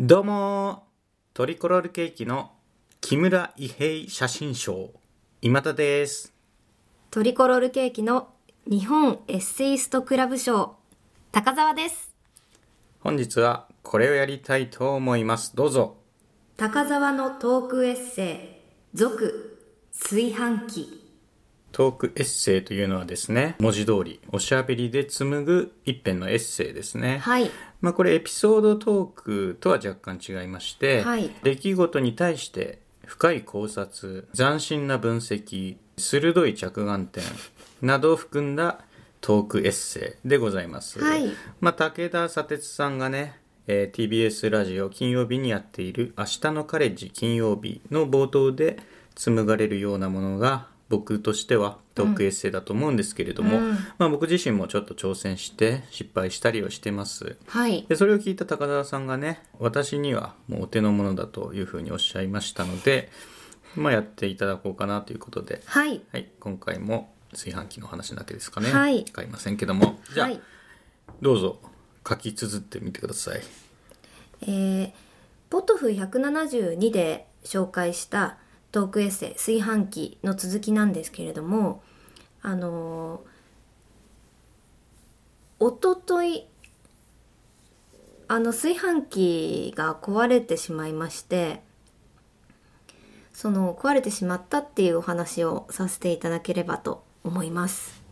どうもトリコロールケーキの木村伊平写真賞。今田です。トリコロールケーキの日本エッセイストクラブ賞。高澤です。本日はこれをやりたいと思います。どうぞ。高澤のトークエッセイ続炊飯器トークエッセイというのはですね文字通りおしゃべりで紡ぐ一編のエッセイですね。はい。まあこれエピソードトークとは若干違いまして、はい。出来事に対して深い考察斬新な分析鋭い着眼点などを含んだトークエッセイでございます、はい。まあ、武田砂鉄さんがね、えー TBS ラジオ金曜日にやっている「明日のカレッジ金曜日」の冒頭で紡がれるようなものが僕としてはトークエッセイだと思うんですけれども、うん。まあ、僕自身もちょっと挑戦して失敗したりをしてます。はい。でそれを聞いた高田さんがね私にはもうお手の物だというふうにおっしゃいましたので、まあ、やっていただこうかなということで、はい。はい、今回も炊飯器の話だけですかね、はい。買いませんけどもじゃあ、はい。どうぞ書き綴ってみてください。えー、ポトフ172で紹介したトークエッセイ炊飯器の続きなんですけれどもあの、おとといあの炊飯器が壊れてしまいましてその壊れてしまったっていうお話をさせていただければと思います。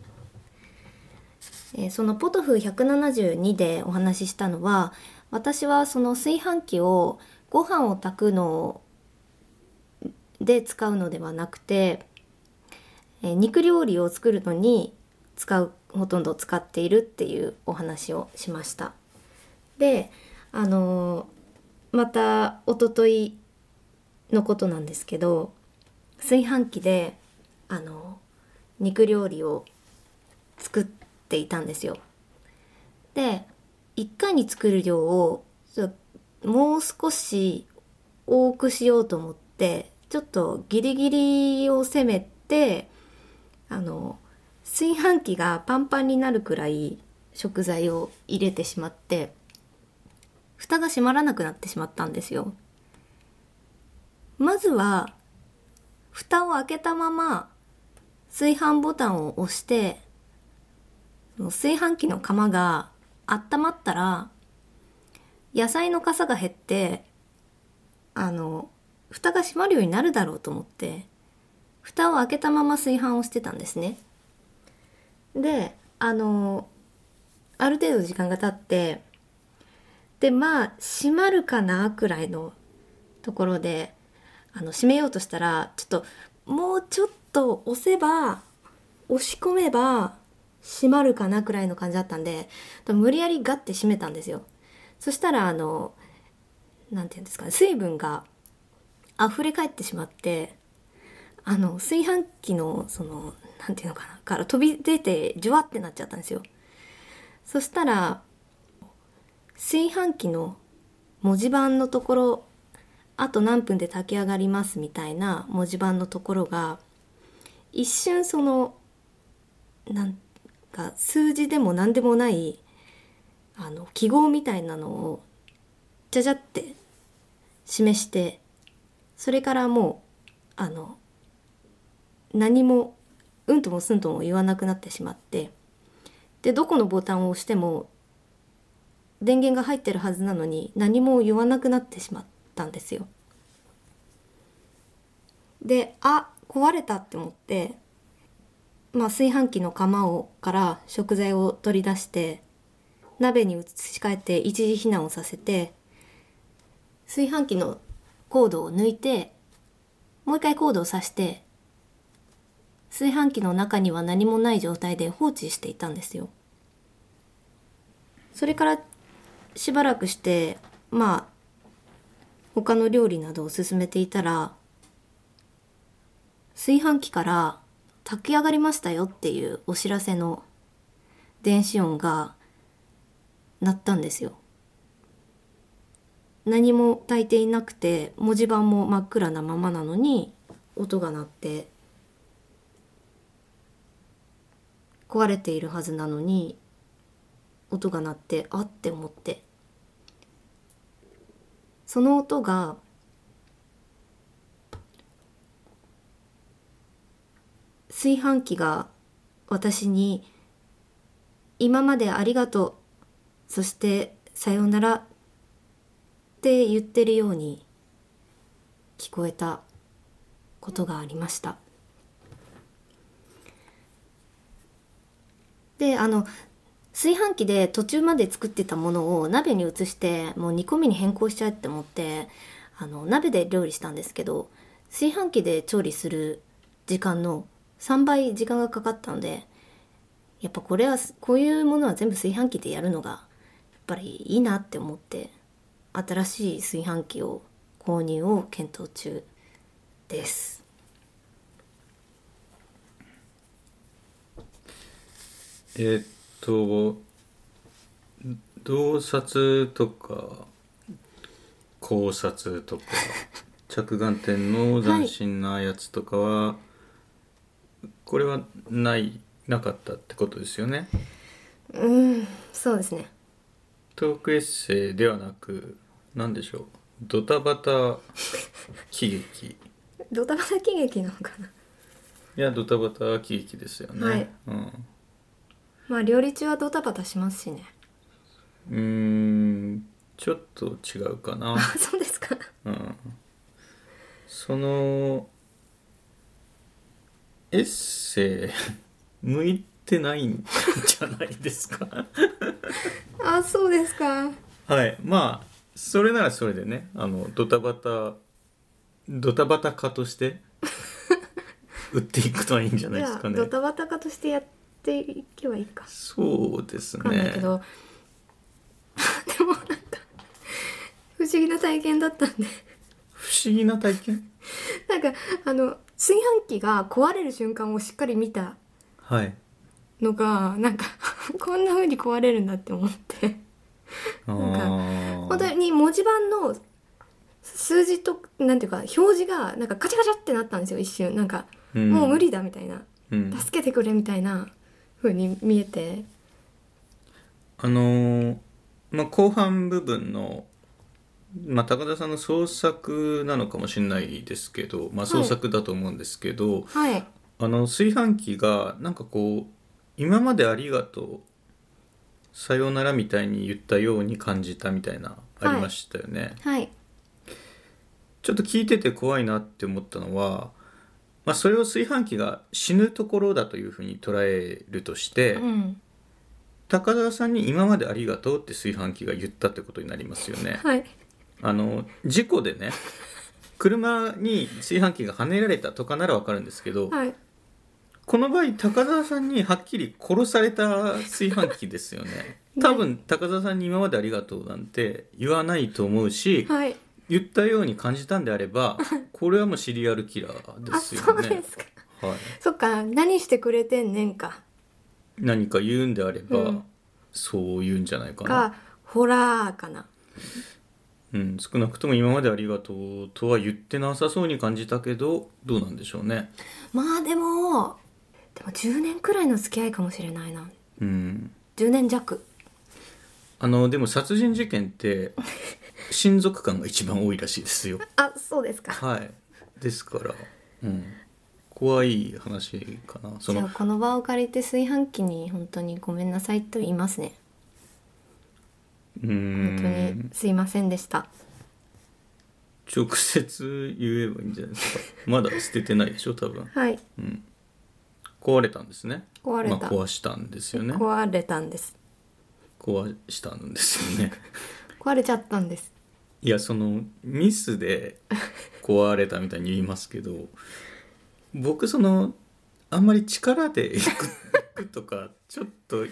えそのポトフ172でお話ししたのは私はその炊飯器をご飯を炊くので使うのではなくて、えー肉料理を作るのに使うほとんど使っているっていうお話をしました。であのーまた一昨日のことなんですけど炊飯器であの肉料理を作っていたんですよ。で1回に作る量をもう少し多くしようと思ってちょっとギリギリを攻めてあの炊飯器がパンパンになるくらい食材を入れてしまって蓋が閉まらなくなってしまったんですよ。まずは蓋を開けたまま炊飯ボタンを押して炊飯器の釜が温まったら野菜の傘が減ってあの蓋が閉まるようになるだろうと思って蓋を開けたまま炊飯をしてたんですね。であのある程度時間が経ってでまあ閉まるかなくらいのところであの閉めようとしたらちょっともうちょっと押せば押し込めば閉まるかなくらいの感じだったんで無理やりガッて閉めたんですよそしたらあのなんていうんですかね水分が溢れ返ってしまってあの炊飯器のそのなんていうのかなから飛び出てジュワってなっちゃったんですよ。そしたら炊飯器の文字盤のところあと何分で炊き上がりますみたいな文字盤のところが一瞬そのなんか数字でも何でもないあの記号みたいなのをじゃじゃって示してそれからもうあの何もうんともすんとも言わなくなってしまってでどこのボタンを押しても電源が入ってるはずなのに何も言わなくなってしまったんですよ。であ壊れたって思って、まあ、炊飯器の釜をから食材を取り出して鍋に移し替えて一時避難をさせて炊飯器のコードを抜いてもう一回コードを挿して炊飯器の中には何もない状態で放置していたんですよ。それからしばらくしてまあ他の料理などを進めていたら炊飯器から炊き上がりましたよっていうお知らせの電子音が鳴ったんですよ。何も炊いていなくて文字盤も真っ暗なままなのに音が鳴って壊れているはずなのに音が鳴ってあって思って。その音が炊飯器が私に「今までありがとうそしてさようなら」って言ってるように聞こえたことがありました。であの炊飯器で途中まで作ってたものを鍋に移してもう煮込みに変更しちゃえって思ってあの鍋で料理したんですけど炊飯器で調理する時間の3倍時間がかかったのでやっぱこれはこういうものは全部炊飯器でやるのがやっぱりいいなって思って新しい炊飯器を購入を検討中です。えーっと洞察とか考察とか 着眼点の斬新なやつとかは、これはないなかったってことですよね？うんそうですねトークエッセイではなく何でしょう。ドタバタ喜劇。ドタバタ喜劇なのかな。いやドタバタ喜劇ですよね、はい。うん。まあ料理中はドタバタしますしね。うーん。ちょっと違うかな。あ そうですか。うん。そのエッセイ 向いてないんじゃないですか。あそうですか。はい。まあそれならそれでねあのドタバタドタバタ化として 売っていくとはいいんじゃないですかね。ドタバタ化としてやっていけばいいか。そうですわかんないねけど、でもなんか不思議な体験だったんで。不思議な体験？なんかあの炊飯器が壊れる瞬間をしっかり見たはい。のがなんかこんな風に壊れるんだって思って。あなんかー本当に文字盤の数字となんていうか表示がなんかカチャカチャってなったんですよ一瞬。なんか、うん。もう無理だみたいな。うん。助けてくれみたいな風に見えて。あのーまあ、後半部分の、まあ、高田さんの創作なのかもしれないですけど、まあ、創作だと思うんですけど、はい。あの炊飯器がなんかこう「今までありがとうさようなら」みたいに言ったように感じたみたいなありましたよね。はい。ちょっと聞いてて怖いなって思ったのは、まあ、それを炊飯器が死ぬところだというふうに捉えるとして、うん。高田さんに「今までありがとう」って炊飯器が言ったってことになりますよね。はい。あの事故でね車に炊飯器がはねられたとかならわかるんですけど、はいこの場合高田さんにはっきり殺された炊飯器ですよね。多分高田さんに今までありがとうなんて言わないと思うし、はい。言ったように感じたんであれば これはもうシリアルキラーであすよね。そうで。すか。はい、そっか何してくれてんねんか。何か言うんであれば、うん。そう言うんじゃないかな。かホラーかな。うん、少なくとも今までありがとうとは言ってなさそうに感じたけどどうなんでしょうね。まあでもでも10年くらいの付き合いかもしれないなうん、10年弱あのでも殺人事件って親族間が一番多いらしいですよ。あそうですかはい。ですから、うん、怖い話かな。そのじゃあこの場を借りて炊飯器に本当にごめんなさいと言いますねうー本当にんすいませんでした直接言えばいいんじゃないですか。まだ捨ててないでしょ多分。はいうん。壊れたんですね。壊れた、まあ、壊したんですよね。壊れたんです壊したんですよね。壊れちゃったんですいやそのミスで壊れたみたいに言いますけど僕そのあんまり力でい くとかちょっと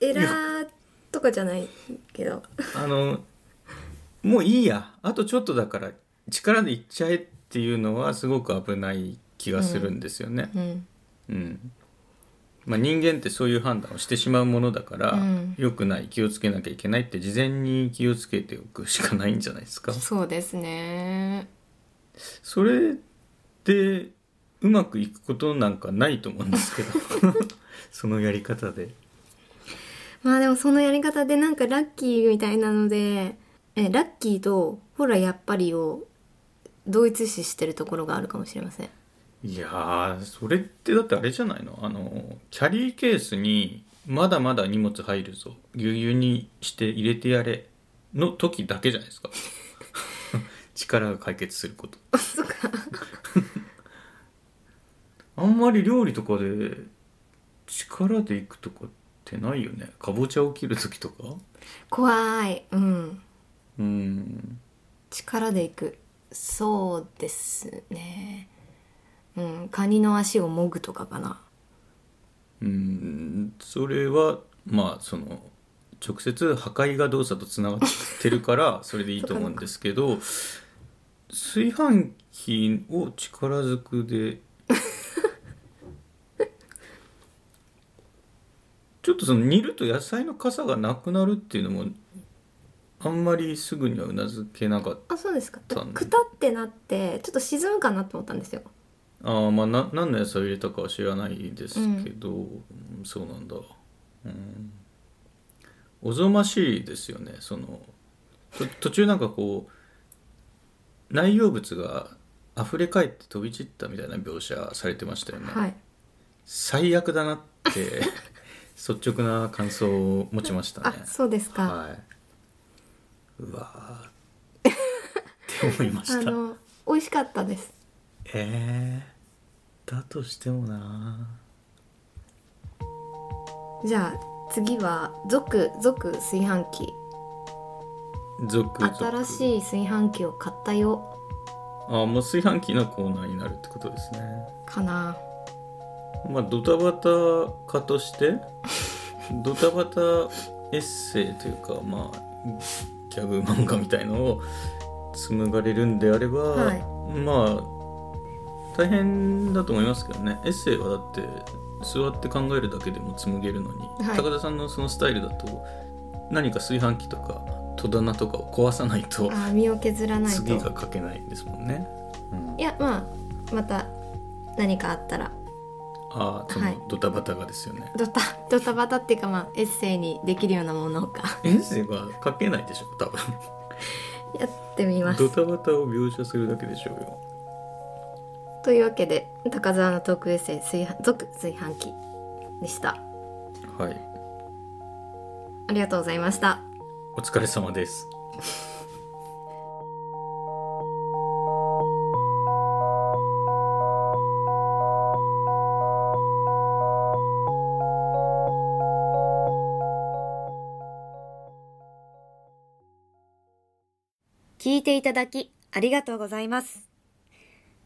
エラーとかじゃないけどあのもういいやあとちょっとだから力でいっちゃえっていうのはすごく危ない気がするんですよね。うんうんまあ、人間ってそういう判断をしてしまうものだから、うん。良くない気をつけなきゃいけないって事前に気をつけておくしかないんじゃないですか？そうですね。それでうまくいくことなんかないと思うんですけど。そのやり方で。まあでもそのやり方でなんかラッキーみたいなのでえラッキーとほらやっぱりを同一視してるところがあるかもしれませんいやーそれってだってあれじゃないの？あのキャリーケースにまだまだ荷物入るぞ。ぎゅうぎゅうにして入れてやれの時だけじゃないですか。力が解決すること。あそっか。あんまり料理とかで力でいくとかってないよね？かぼちゃを切る時とか？怖い。うん。うん。力でいく。そうですねうんカニの足をもぐとかかな。うんそれはまあその直接破壊が動作とつながってるから それでいいと思うんですけど炊飯器を力ずくで ちょっとその煮ると野菜の傘がなくなるっていうのもあんまりすぐにはうなずけなかったあそうですか。くたってなってちょっと沈むかなと思ったんですよああまあな何の野菜を入れたかは知らないですけど、うんそうなんだ、うん、おぞましいですよね。そのと途中なんかこう内容物が溢れ返って飛び散ったみたいな描写されてましたよね、はい。最悪だなって 率直な感想を持ちましたね。あそうですか、はい。うわーって思いました。あの美味しかったですえー、だとしてもな。じゃあ次は続続炊飯器。続々新しい炊飯器を買ったよ。あもう炊飯器のコーナーになるってことですね。かな。まあドタバタ化として ドタバタエッセイというかまあギャグ漫画みたいのを紡がれるんであれば、はい。まあ大変だと思いますけどねエッセイはだって座って考えるだけでも紡げるのに、はい高田さんのそのスタイルだと何か炊飯器とか戸棚とかを壊さないとあ身を削らないと次が書けないですもんね。うんいやまあまた何かあったらああそはいのドタバタがですよね。ドタドタバタっていうかまあエッセイにできるようなものかエッセイは書けないでしょ多分。やってみますドタバタを描写するだけでしょうよ。というわけで高沢のトークエッセイ炊飯続炊飯器でしたはい。ありがとうございましたお疲れ様です。聞いていただきありがとうございます。